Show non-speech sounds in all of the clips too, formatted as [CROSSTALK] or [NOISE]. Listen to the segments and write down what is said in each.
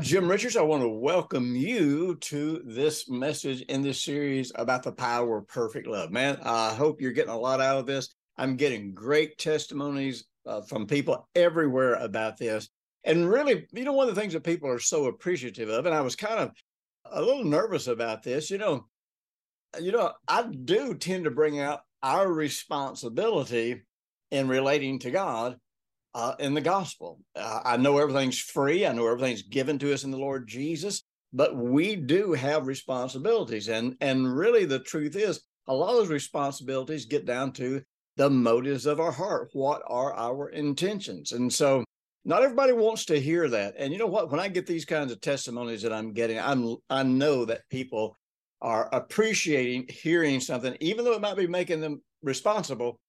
I'm Jim Richards. I want to welcome you to this message in this series about the power of perfect love. Man, I hope you're getting a lot out of this. I'm getting great testimonies uh, from people everywhere about this. And really, you know, one of the things that people are so appreciative of, and I was kind of a little nervous about this, you know, you know, I do tend to bring out our responsibility in relating to God uh, in the gospel. Uh, I know everything's free. I know everything's given to us in the Lord Jesus, but we do have responsibilities. And, and really, the truth is, a lot of those responsibilities get down to the motives of our heart. What are our intentions? And so, not everybody wants to hear that. And you know what? When I get these kinds of testimonies that I'm getting, I'm I know that people are appreciating hearing something, even though it might be making them responsible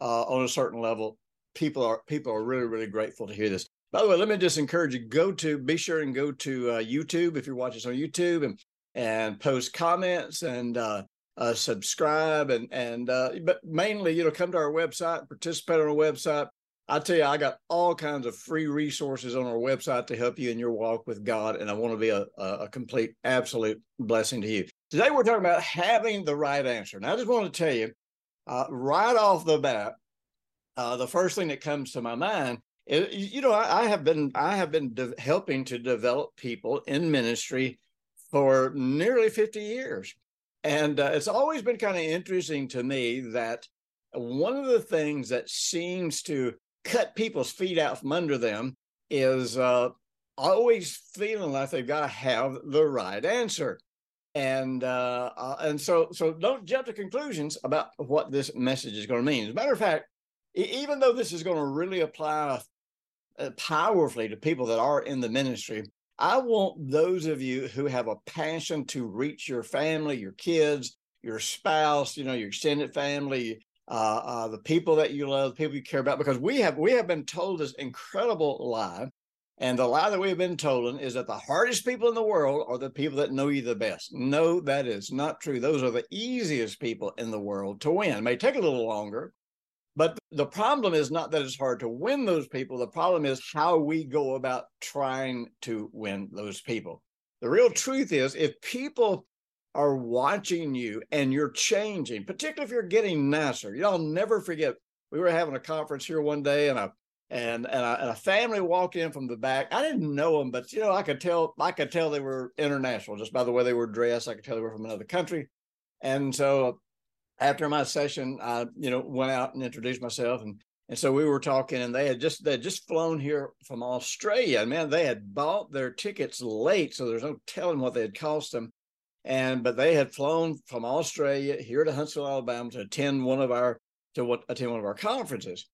uh, on a certain level people are people are really really grateful to hear this. By the way, let me just encourage you go to be sure and go to uh, YouTube if you're watching this on YouTube and and post comments and uh, uh, subscribe and and uh, but mainly you know come to our website, participate on our website. I tell you, I got all kinds of free resources on our website to help you in your walk with God, and I want to be a, a complete, absolute blessing to you. Today, we're talking about having the right answer. Now, I just want to tell you, uh, right off the bat, uh, the first thing that comes to my mind is, you know, I, I have been I have been de- helping to develop people in ministry for nearly 50 years. And uh, it's always been kind of interesting to me that one of the things that seems to cut people's feet out from under them is uh, always feeling like they've got to have the right answer. And uh, uh, and so so don't jump to conclusions about what this message is going to mean. As a matter of fact, even though this is going to really apply uh, powerfully to people that are in the ministry, I want those of you who have a passion to reach your family, your kids, your spouse, you know, your extended family, uh, uh, the people that you love, the people you care about, because we have we have been told this incredible lie, and the lie that we've been told is that the hardest people in the world are the people that know you the best. No, that is not true. Those are the easiest people in the world to win. It may take a little longer, but the problem is not that it's hard to win those people. The problem is how we go about trying to win those people. The real truth is if people are watching you and you're changing, particularly if you're getting nicer, I'll never forget. We were having a conference here one day and a and and a, and a family walked in from the back. I didn't know them, but you know, I could tell I could tell they were international just by the way they were dressed. I could tell they were from another country. And so after my session, I you know went out and introduced myself, and and so we were talking, and they had just they had just flown here from Australia. Man, they had bought their tickets late, so there's no telling what they had cost them. And but they had flown from Australia here to Huntsville, Alabama, to attend one of our to what attend one of our conferences.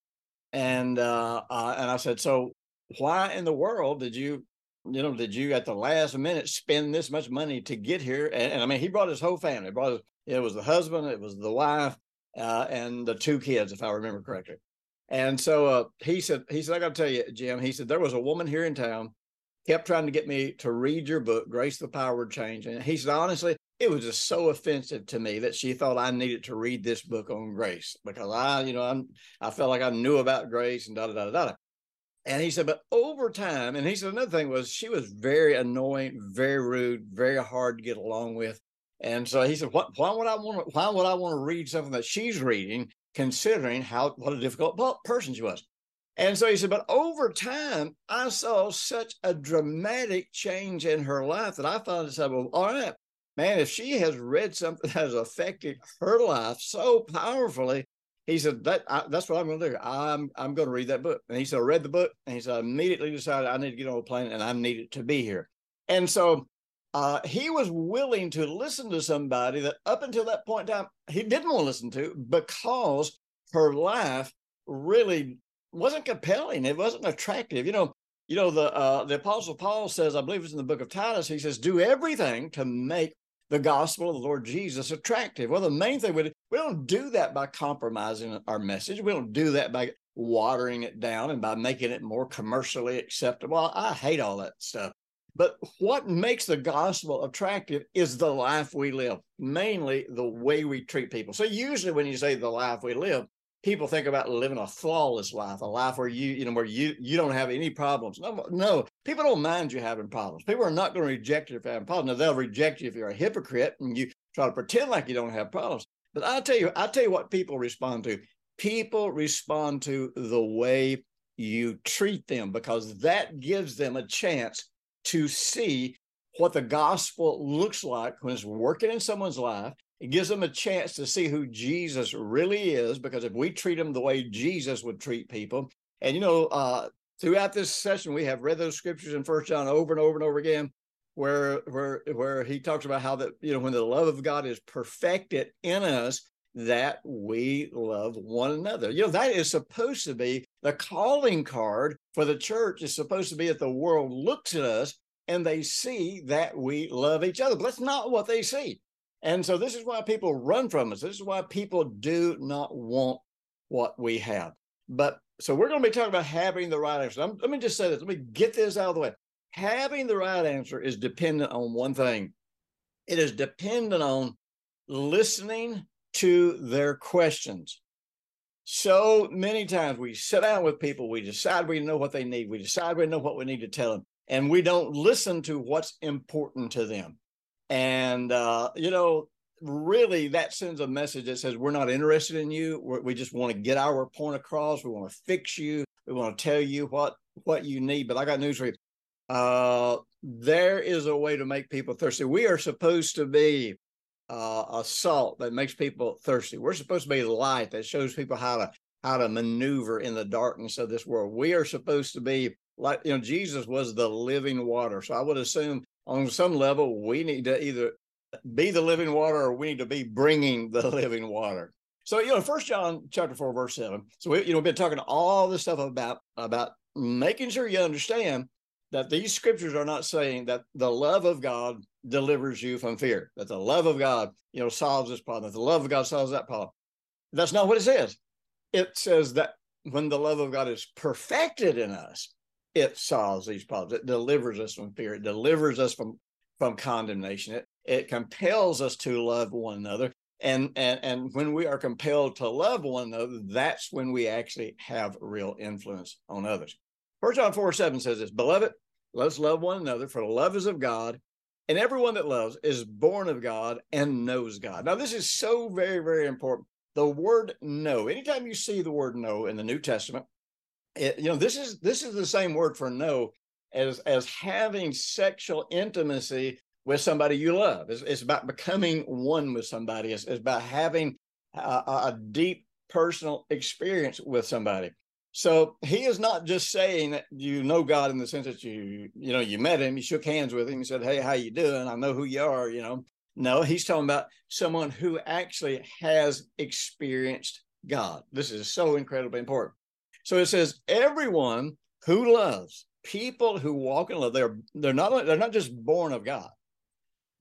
And uh, uh, and I said, so why in the world did you you know, did you at the last minute spend this much money to get here? And, and I mean, he brought his whole family, brought his, it was the husband, it was the wife, uh, and the two kids, if I remember correctly. And so uh, he said, he said, I got to tell you, Jim, he said, there was a woman here in town kept trying to get me to read your book, Grace the Power of Change. And he said, honestly, it was just so offensive to me that she thought I needed to read this book on grace because I, you know, I'm, I felt like I knew about grace and da da da da. And he said, but over time, and he said another thing was she was very annoying, very rude, very hard to get along with. And so he said, "What? Why would I want to? Why would I want to read something that she's reading, considering how what a difficult person she was?" And so he said, "But over time, I saw such a dramatic change in her life that I I said, well, all right, man, if she has read something [LAUGHS] that has affected her life so powerfully." He said that I, that's what I'm going to do. I'm I'm going to read that book. And he said I read the book, and he said I immediately decided I need to get on a plane, and I needed to be here. And so uh, he was willing to listen to somebody that up until that point in time he didn't want to listen to because her life really wasn't compelling. It wasn't attractive. You know, You know, the uh, the Apostle Paul says, I believe it's in the book of Titus, he says, do everything to make the gospel of the Lord Jesus attractive. Well, the main thing we we don't do that by compromising our message. We don't do that by watering it down and by making it more commercially acceptable. I hate all that stuff. But what makes the gospel attractive is the life we live, mainly the way we treat people. So usually when you say the life we live, people think about living a flawless life, a life where you, you know, where you you don't have any problems. No, no, people don't mind you having problems. People are not going to reject you if you have problems. Now they'll reject you if you're a hypocrite and you try to pretend like you don't have problems. But I tell you, I tell you what people respond to. People respond to the way you treat them because that gives them a chance to see what the gospel looks like when it's working in someone's life. It gives them a chance to see who Jesus really is, because if we treat them the way Jesus would treat people, and you know, uh, throughout this session, we have read those scriptures in First John over and over and over again, where where where he talks about how that you know when the love of God is perfected in us, that we love one another. You know, that is supposed to be the calling card for the church, is supposed to be that the world looks at us and they see that we love each other. But that's not what they see. And so this is why people run from us. This is why people do not want what we have. But so we're going to be talking about having the right answer. I'm, let me just say this. Let me get this out of the way. Having the right answer is dependent on one thing. It is dependent on listening to their questions. So many times we sit down with people, we decide we know what they need, we decide we know what we need to tell them, and we don't listen to what's important to them. And, uh, you know, really that sends a message that says we're not interested in you. We're, we just want to get our point across. We want to fix you. We want to tell you what what you need. But I got news for you. Uh, there is a way to make people thirsty. We are supposed to be uh, a salt that makes people thirsty. We're supposed to be light that shows people how to how to maneuver in the darkness of this world. We are supposed to be like you know Jesus was the living water. So I would assume on some level we need to either be the living water or we need to be bringing the [LAUGHS] living water. So you know, First John chapter four verse seven. So we you know we've been talking all this stuff about about making sure you understand that these scriptures are not saying that the love of God delivers you from fear, that the love of God, you know, solves this problem, that the love of God solves that problem. That's not what it says. It says that when the love of God is perfected in us, it solves these problems. It delivers us from fear. It delivers us from from condemnation. It it compels us to love one another. And and and when we are compelled to love one another, that's when we actually have real influence on others. First John 4 7 says this, Beloved, let's love one another, for the love is of God, and everyone that loves is born of God and knows God. Now, this is so very, very important. The word know, anytime you see the word know in the New Testament, it, you know, this is this is the same word for know as as having sexual intimacy with somebody you love. It's, it's about becoming one with somebody. It's, it's about having a, a deep personal experience with somebody. So he is not just saying that you know God in the sense that you, you know, you met him, you shook hands with him, you said, Hey, how you doing? I know who you are, you know. No, he's talking about someone who actually has experienced God. This is so incredibly important. So it says, everyone who loves, people who walk in love, they're they're not they're not just born of God,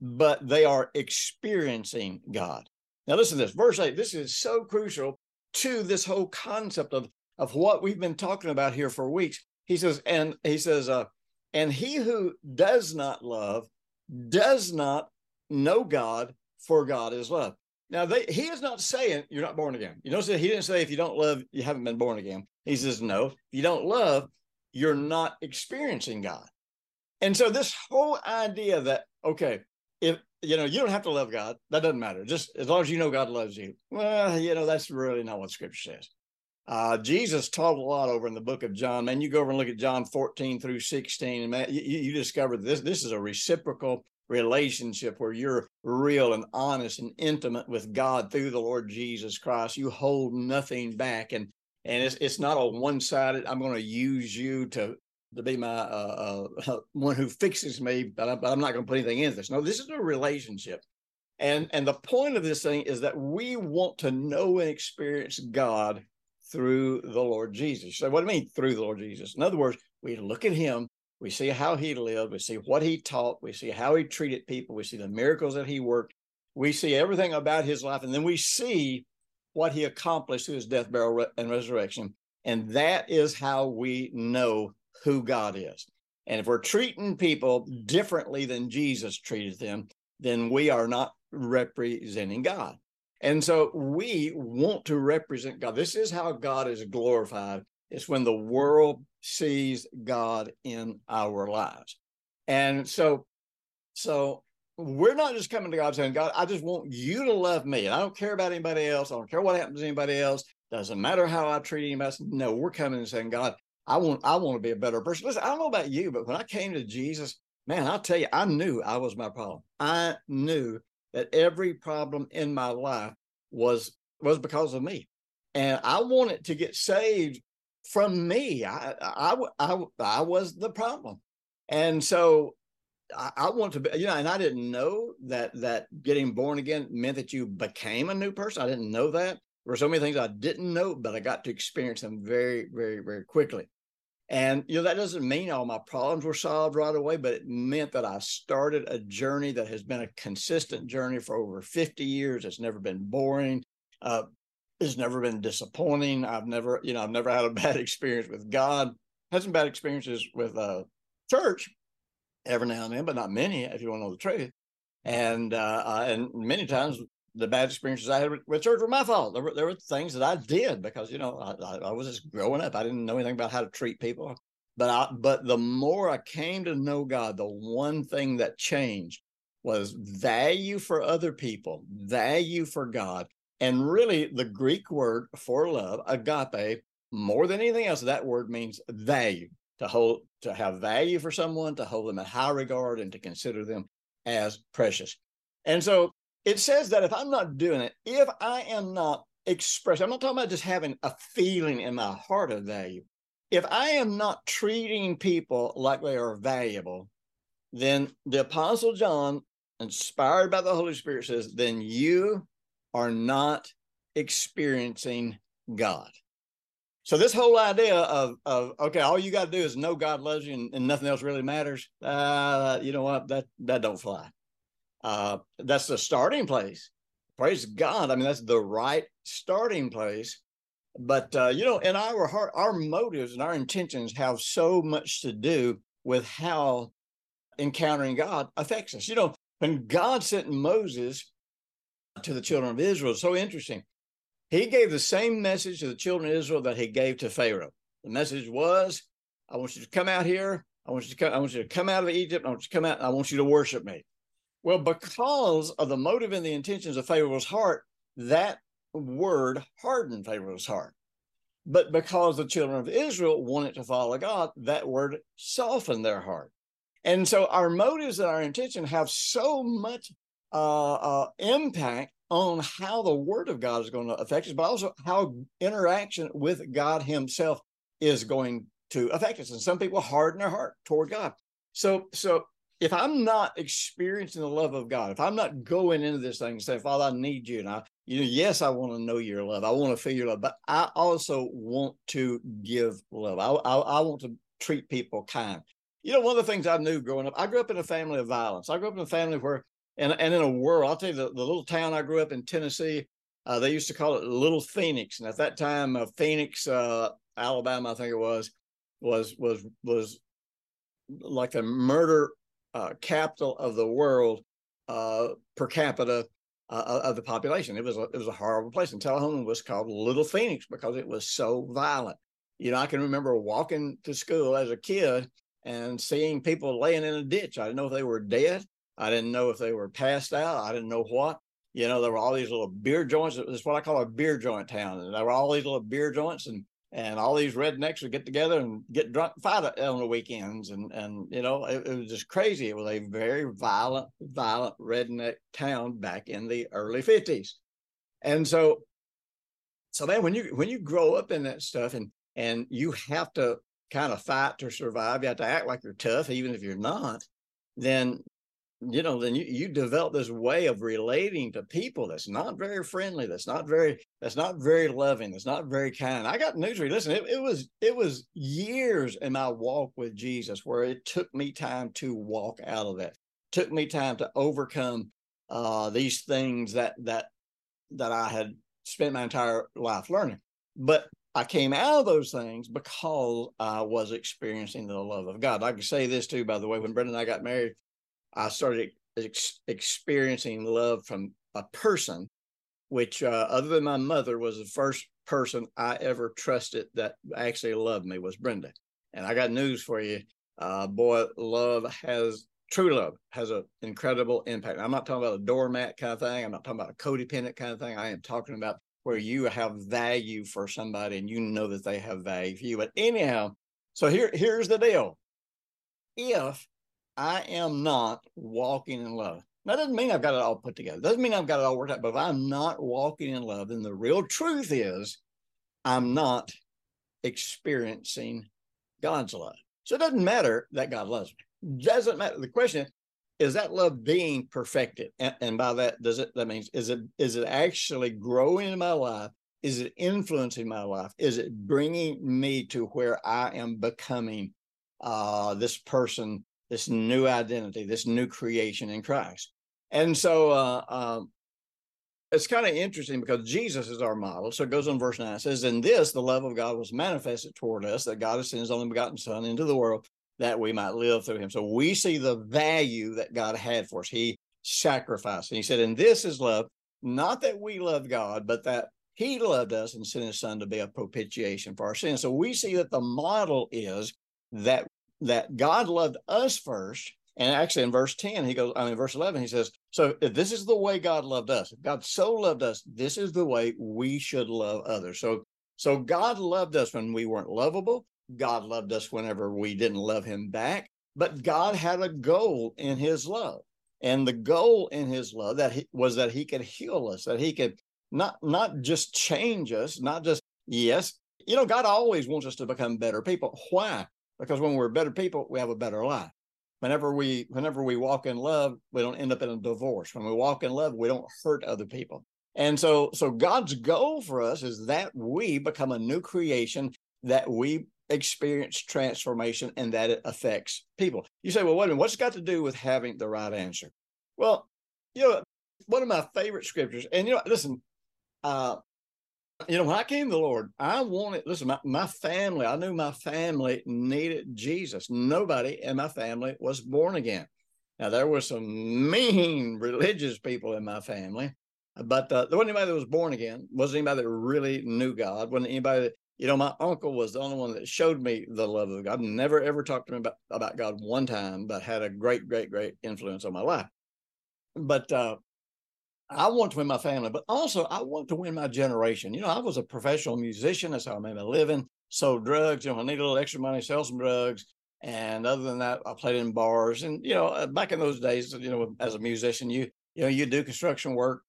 but they are experiencing God. Now listen to this, verse 8. This is so crucial to this whole concept of of what we've been talking about here for weeks. He says, and he says, uh, and he who does not love does not know God, for God is love. Now, they, he is not saying you're not born again. You notice that he didn't say if you don't love, you haven't been born again. He says, no, if you don't love, you're not experiencing God. And so, this whole idea that, okay, if you know, you don't have to love God, that doesn't matter. Just as long as you know God loves you. Well, you know, that's really not what scripture says. Uh, Jesus taught a lot over in the book of John. Man, you go over and look at John 14 through 16, and man, you, you discover this. This is a reciprocal relationship where you're real and honest and intimate with God through the Lord Jesus Christ. You hold nothing back, and and it's it's not a one sided. I'm going to use you to to be my uh, uh, [LAUGHS] one who fixes me, but, I, but I'm not going to put anything in this. No, this is a relationship. And and the point of this thing is that we want to know and experience God through the Lord Jesus. So, what do you mean through the Lord Jesus? In other words, We look at him, we see how he lived, we see what he taught, we see how he treated people, we see the miracles that he worked, we see everything about his life, and then we see what he accomplished through his death, burial, and resurrection. And that is how we know who God is. And if we're treating people differently than Jesus treated them, then we are not representing God. And so we want to represent God. This is how God is glorified. It's when the world sees God in our lives. And so, so we're not just coming to God saying, God, I just want you to love me. And I don't care about anybody else. I don't care what happens to anybody else. Doesn't matter how I treat anybody else. No, we're coming and saying, God, I want I want to be a better person. Listen, I don't know about you, but when I came to Jesus, man, I'll tell you, I knew I was my problem. I knew that every problem in my life was was because of me. And I wanted to get saved from me. I I I, I was the problem. And so I, I want to be, you know, and I didn't know that that getting born again meant that you became a new person. I didn't know that. There were so many things I didn't know, but I got to experience them very, very, very quickly. And you know that doesn't mean all my problems were solved right away, but it meant that I started a journey that has been a consistent journey for over 50 years. It's never been boring. Uh, it's never been disappointing. I've never, you know, I've never had a [LAUGHS] bad experience with God. Had some bad experiences with uh, church, every now and then, but not many, if you want to know the truth. And uh, uh, and many times the bad experiences I had with, church were my fault. There were, there were things that I did because you know I, I, was just growing up. I didn't know anything about how to treat people. But I but the more I came to know God, the one thing that changed was value for other people, value for God, and really the Greek word for love, agape, more than anything else, that word means value to hold to have value for someone, to hold them in high regard, and to consider them as precious. And so it says that if I'm not doing it, if I am not expressing, I'm not talking about just having a feeling in my heart of value. If I am not treating people like they are valuable, then the Apostle John, inspired by the Holy Spirit, says, then you are not experiencing God. So this whole idea of of okay, all you got to do is know God loves you and, and nothing else really matters. Uh, you know what? That that don't fly. Uh, that's the starting place. Praise God. I mean, that's the right starting place. But uh, you know, in our heart, our motives and our intentions have so much to do with how encountering God affects us. You know, when God sent Moses to the children of Israel, so interesting. He gave the same message to the children of Israel that he gave to Pharaoh. The message was, I want you to come out here. I want you to come, I want you to come out of Egypt. I want you to come out. I want you to worship me. Well, because of the motive and the intentions of Pharaoh's heart, that word hardened Pharaoh's heart. But because the children of Israel wanted to follow God, that word softened their heart. And so our motives and our intention have so much uh, uh, impact on how the word of God is going to affect us, but also how interaction with God Himself is going to affect us. And some people harden their heart toward God. So, so if I'm not experiencing the love of God, if I'm not going into this thing and saying, Father, I need you, and I, you know, yes, I want to know your love, I want to feel your love, but I also want to give love. I, I, I want to treat people kind. You know, one of the things I knew growing up, I grew up in a family of violence. I grew up in a family where and and in a world, I'll tell you, the, the little town I grew up in, Tennessee, uh, they used to call it Little Phenix, and at that time, uh, Phenix, uh, Alabama, I think it was, was was was like the murder uh, capital of the world uh, per capita uh, of the population. It was a, it was a horrible place, and Tullahoma was called Little Phenix because it was so violent. You know, I can remember walking to school as a kid and seeing people laying in a ditch. I didn't know if they were dead. I didn't know if they were passed out. I didn't know what. You know, there were all these little beer joints. It was what I call a beer joint town. And there were all these little beer joints and and all these rednecks would get together and get drunk fight on the weekends. And and you know, it, it was just crazy. It was a very violent, violent redneck town back in the early 50s. And so so man, when you when you grow up in that stuff and and you have to kind of fight to survive, you have to act like you're tough, even if you're not, then you know, then you, you develop this way of relating to people that's not very friendly, that's not very, that's not very loving, that's not very kind. I got news for you. Listen, it, it was, it was years in my walk with Jesus where it took me time to walk out of that. Took me time to overcome uh, these things that that that I had spent my entire life learning. But I came out of those things because I was experiencing the love of God. I can say this too, by the way, when Brenda and I got married, I started ex- experiencing love from a person, which, uh, other than my mother, was the first person I ever trusted that actually loved me was Brenda. And I got news for you. Uh, boy, love has true love has an incredible impact. I'm not talking about a doormat kind of thing. I'm not talking about a codependent kind of thing. I am talking about where you have value for somebody and you know that they have value for you. But anyhow, so here, here's the deal. If I am not walking in love. That doesn't mean I've got it all put together. Doesn't mean I've got it all worked out. But if I'm not walking in love, then the real truth is I'm not experiencing God's love. So it doesn't matter that God loves me. Doesn't matter. The question is, is that love being perfected? And, and by that, does it that means is it is it actually growing in my life? Is it influencing my life? Is it bringing me to where I am becoming uh, this person this new identity, this new creation in Christ. And so uh, um, it's kind of interesting because Jesus is our model. So it goes on verse 9. It says, In this, the love of God was manifested toward us, that God has sent his only begotten Son into the world that we might live through him. So we see the value that God had for us. He sacrificed. And he said, And this is love, not that we love God, but that he loved us and sent his son to be a propitiation for our sins. So we see that the model is that that God loved us first. And actually, in verse 10, he goes, I mean, verse 11, he says, So if this is the way God loved us, if God so loved us, this is the way we should love others. So, so God loved us when we weren't lovable. God loved us whenever we didn't love him back. But God had a goal in his love. And the goal in his love that he, was that he could heal us, that he could not not just change us, not just yes, you know, God always wants us to become better people. Why? Because when we're better people, we have a better life. Whenever we whenever we walk in love, we don't end up in a divorce. When we walk in love, we don't hurt other people. And so so God's goal for us is that we become a new creation, that we experience transformation and that it affects people. You say, well, wait a minute, what's got to do with having the right answer? Well, you know, one of my favorite scriptures, and you know, listen, uh, you know, when I came to the Lord, I wanted, listen, my, my family, I knew my family needed Jesus. Nobody in my family was born again. Now, there were some mean [LAUGHS] religious people in my family, but uh, there wasn't anybody that was born again. Wasn't anybody that really knew God. Wasn't anybody that, you know, my uncle was the only one that showed me the love of God. Never ever talked to me about, about God one time, but had a great, great, great influence on my life. But uh, I want to win my family, but also I want to win my generation. You know, I was a professional musician. That's how I made my living. Sold drugs. You know, I need a little extra money, sell some drugs. And other than that, I played in bars. And you know, uh, back in those days, you know, as a musician, you you know, you do construction work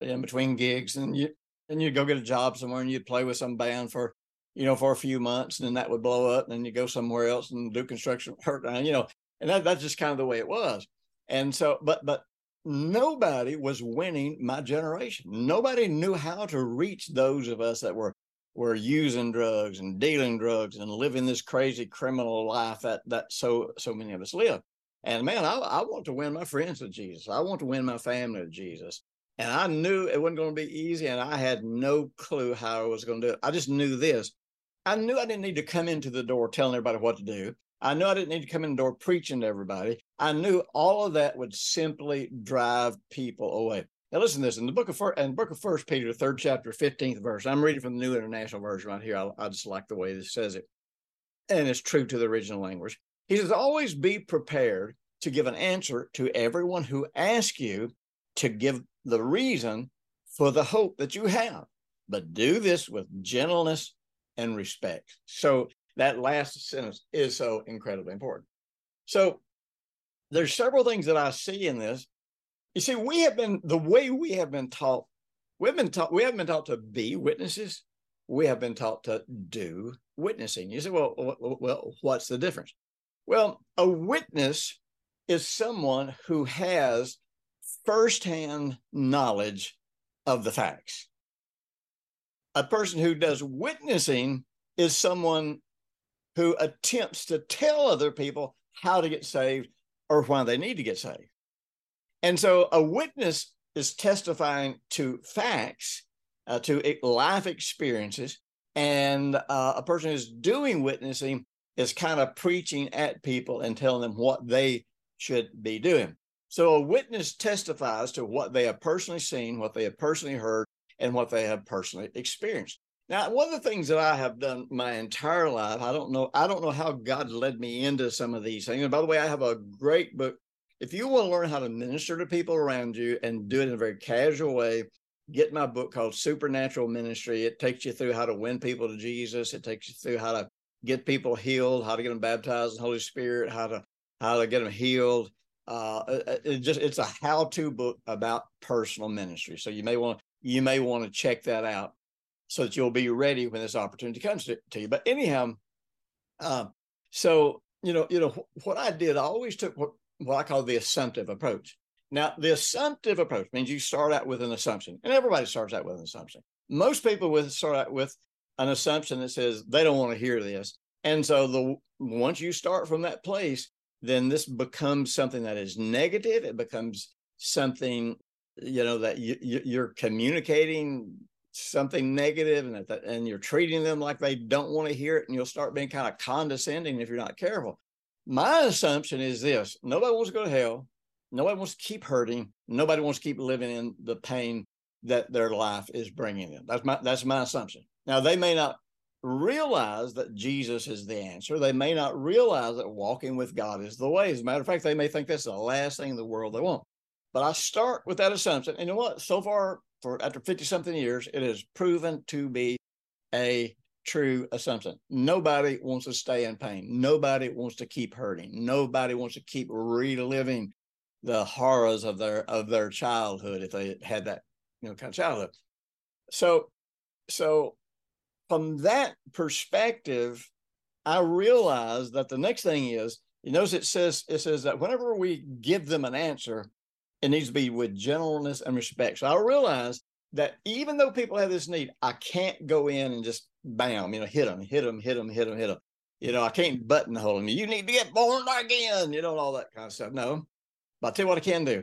in between gigs, and you and you'd go get a job somewhere, and you'd play with some band for you know for a few months, and then that would blow up, and then you go somewhere else and do construction [LAUGHS] work. And you know, and that, that's just kind of the way it was. And so, but but nobody was winning my generation. Nobody knew how to reach those of us that were were using drugs and dealing drugs and living this crazy criminal life that that so so many of us live. And man, I, I want to win my friends to Jesus. I want to win my family to Jesus. And I knew it wasn't going to be easy, and I had no clue how I was going to do it. I just knew this. I knew I didn't need to come into the door telling everybody what to do. I knew I didn't need to come in the door preaching to everybody. I knew all of that would simply drive people away. Now listen to this in the book of first and book of First Peter, third chapter, fifteenth verse. I'm reading from the New International Version right here. I, I just like the way this says it, and it's true to the original language. He says, "Always be prepared to give an answer to everyone who asks you to give the reason for the hope that you have, but do this with gentleness and respect." So that last sentence is so incredibly important. So there's several things that I see in this. You see, we have been the way we have been taught. We've been taught. We haven't been taught to be witnesses. We have been taught to do witnessing. You say, well, well, what's the difference? Well, a witness is someone who has firsthand knowledge of the facts. A person who does witnessing is someone who attempts to tell other people how to get saved or why they need to get saved. And so a witness is testifying to facts, uh, to life experiences, and uh, a person who's doing witnessing is kind of preaching at people and telling them what they should be doing. So a witness testifies to what they have personally seen, what they have personally heard, and what they have personally experienced. Now, one of the things that I have done my entire life, I don't know, I don't know how God led me into some of these things. And by the way, I have a great book. If you want to learn how to minister to people around you and do it in a very casual way, get my book called Supernatural Ministry. It takes you through how to win people to Jesus. It takes you through how to get people healed, how to get them baptized in the Holy Spirit, how to how to get them healed. Uh, it just it's a how-to book about personal ministry. So you may want you may want to check that out so that you'll be ready when this opportunity comes to, to you. But anyhow, uh, so you know, you know what I did. I always took what, what I call the assumptive approach. Now, the assumptive approach means you start out with an assumption, and everybody starts out with an assumption. Most people would start out with an assumption that says they don't want to hear this, and so the once you start from that place, then this becomes something that is negative. It becomes something you know that you, you're communicating something negative and and you're treating them like they don't want to hear it and you'll start being kind of condescending if you're not careful. My assumption is this nobody wants to go to hell nobody wants to keep hurting nobody wants to keep living in the pain that their life is bringing them. That's my that's my assumption. Now they may not realize that jesus is the answer they may not realize that walking with god is the way. As a matter of fact they may think that's the last thing in the world they want but i start with that assumption and you know what so far for after 50 something years, it has proven to be a true assumption. Nobody wants to stay in pain. Nobody wants to keep hurting. Nobody wants to keep reliving the horrors of their of their childhood if they had that you know kind of childhood. So so from that perspective, I realized that the next thing is you notice it says it says that whenever we give them an answer, it needs to be with gentleness and respect. So I realize that even though people have this need, I can't go in and just bam, you know, hit them, hit them, hit them, hit them, hit them. You know, I can't buttonhole them. You need to get born again, you know, and all that kind of stuff. No, but I'll tell you what I can do.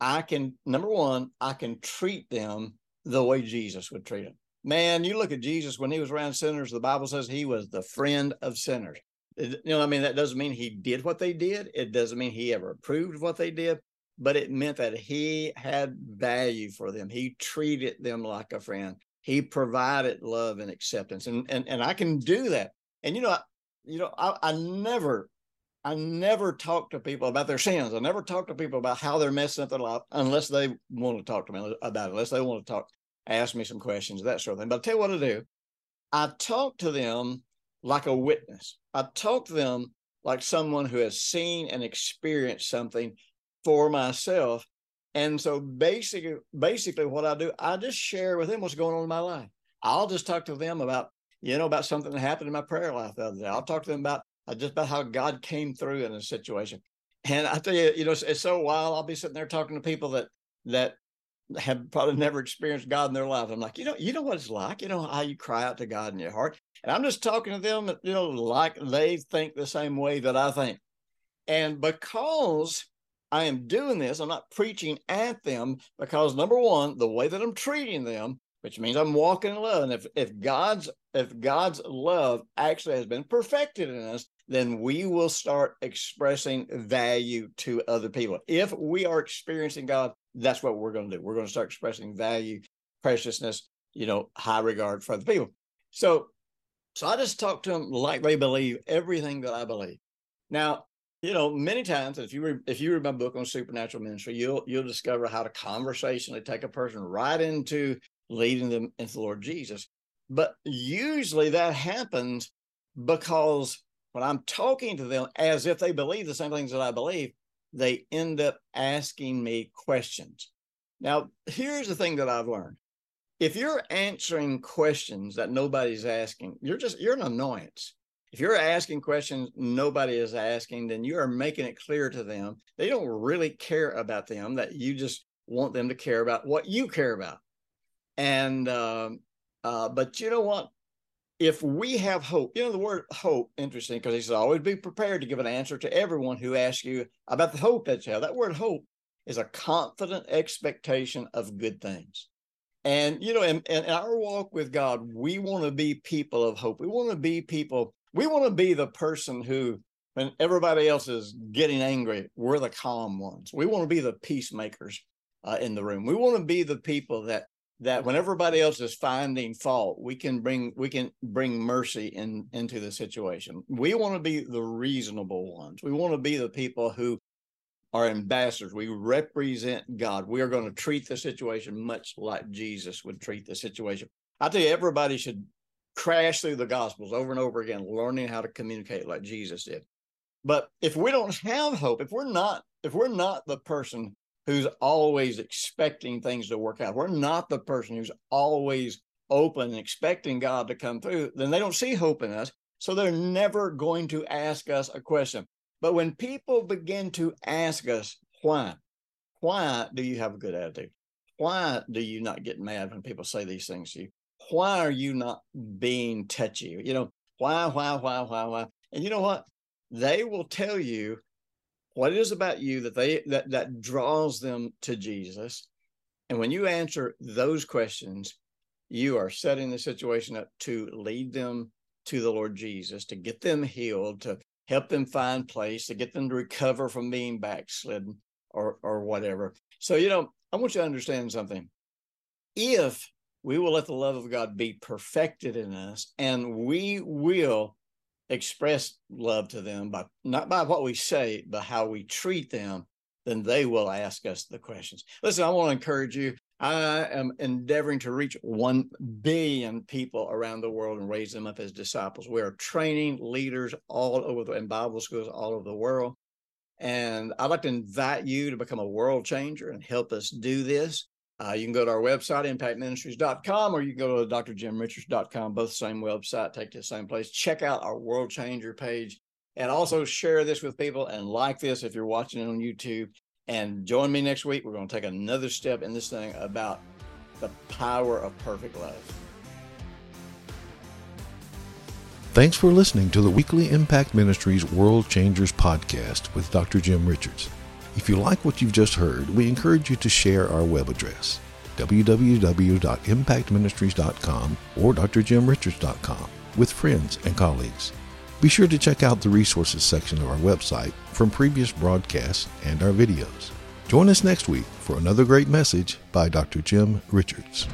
I can, number one, I can treat them the way Jesus would treat them. Man, you look at Jesus when he was around sinners, the Bible says he was the friend of sinners. You know, I mean, that doesn't mean he did what they did. It doesn't mean he ever approved what they did but it meant that he had value for them. He treated them like a friend. He provided love and acceptance, and and and I can do that. And you know, I, you know, I, I never, I never talk to people about their sins. I never talk to people about how they're messing up their life unless they want to talk to me about it. Unless they want to talk, ask me some questions, that sort of thing. But I'll tell you what I do. I talk to them like a witness. I talk to them like someone who has seen and experienced something for myself. And so basically, basically what I do, I just share with them what's going on in my life. I'll just talk to them about, you know, about something that happened in my prayer life the other day. I'll talk to them about uh, just about how God came through in a situation. And I tell you, you know, it's, it's so wild. I'll be sitting there talking to people that that have probably never experienced God in their life. I'm like, you know, you know what it's like. You know how you cry out to God in your heart. And I'm just talking to them, you know, like they think the same way that I think. And because I am doing this. I'm not preaching at them because number one, the way that I'm treating them, which means I'm walking in love. And if, if God's if God's love actually has been perfected in us, then we will start expressing value to other people. If we are experiencing God, that's what we're going to do. We're going to start expressing value, preciousness, you know, high regard for other people. So, so I just talk to them like they believe everything that I believe. Now, you know, many times if you read if you read my book on supernatural ministry, you'll you'll discover how to conversationally take a person right into leading them into the Lord Jesus. But usually that happens because when I'm talking to them as if they believe the same things that I believe, they end up asking me questions. Now, here's the thing that I've learned. If you're answering questions that nobody's asking, you're just you're an annoyance If you're asking questions nobody is asking, then you are making it clear to them they don't really care about them, that you just want them to care about what you care about. And, um, uh, but you know what? If we have hope, you know, the word hope, interesting, because he says, always be prepared to give an answer to everyone who asks you about the hope that you have. That word hope is a confident expectation of good things. And, you know, in, in our walk with God, we want to be people of hope. We want to be people, we want to be the person who, when everybody else is getting angry, we're the calm ones. We want to be the peacemakers uh, in the room. We want to be the people that that when everybody else is finding fault, we can bring we can bring mercy in into the situation. We want to be the reasonable ones. We want to be the people who are ambassadors. We represent God. We are going to treat the situation much like Jesus would treat the situation. I tell you, everybody should crash through the Gospels over and over again, learning how to communicate like Jesus did. But if we don't have hope, if we're not, if we're not the person who's always expecting things to work out, we're not the person who's always open and expecting God to come through, then they don't see hope in us. So they're never going to ask us a question. But when people begin to ask us, why? Why do you have a good attitude? Why do you not get mad when people say these things to you? Why are you not being touchy? You know, why, why, why, why, why? And you know what? They will tell you what it is about you that they that that draws them to Jesus. And when you answer those questions, you are setting the situation up to lead them to the Lord Jesus, to get them healed, to help them find place to get them to recover from being backslidden or or whatever. So you know, I want you to understand something. If we will let the love of God be perfected in us, and we will express love to them by not by what we say, but how we treat them, then they will ask us the questions. Listen, I want to encourage you. I am endeavoring to reach 1 billion people around the world and raise them up as disciples. We are training leaders all over the, in Bible schools all over the world. And I'd like to invite you to become a world changer and help us do this. Uh, you can go to our website, impactministries.com, or you can go to drjimrichards.com, both the same website, take to the same place. Check out our World Changer page and also share this with people and like this if you're watching it on YouTube. And join me next week. We're going to take another step in this thing about the power of perfect love. Thanks for listening to the weekly Impact Ministries World Changers podcast with Dr. Jim Richards. If you like what you've just heard, we encourage you to share our web address www.impactministries.com or drjimrichards.com with friends and colleagues. Be sure to check out the resources section of our website from previous broadcasts and our videos. Join us next week for another great message by Dr. Jim Richards.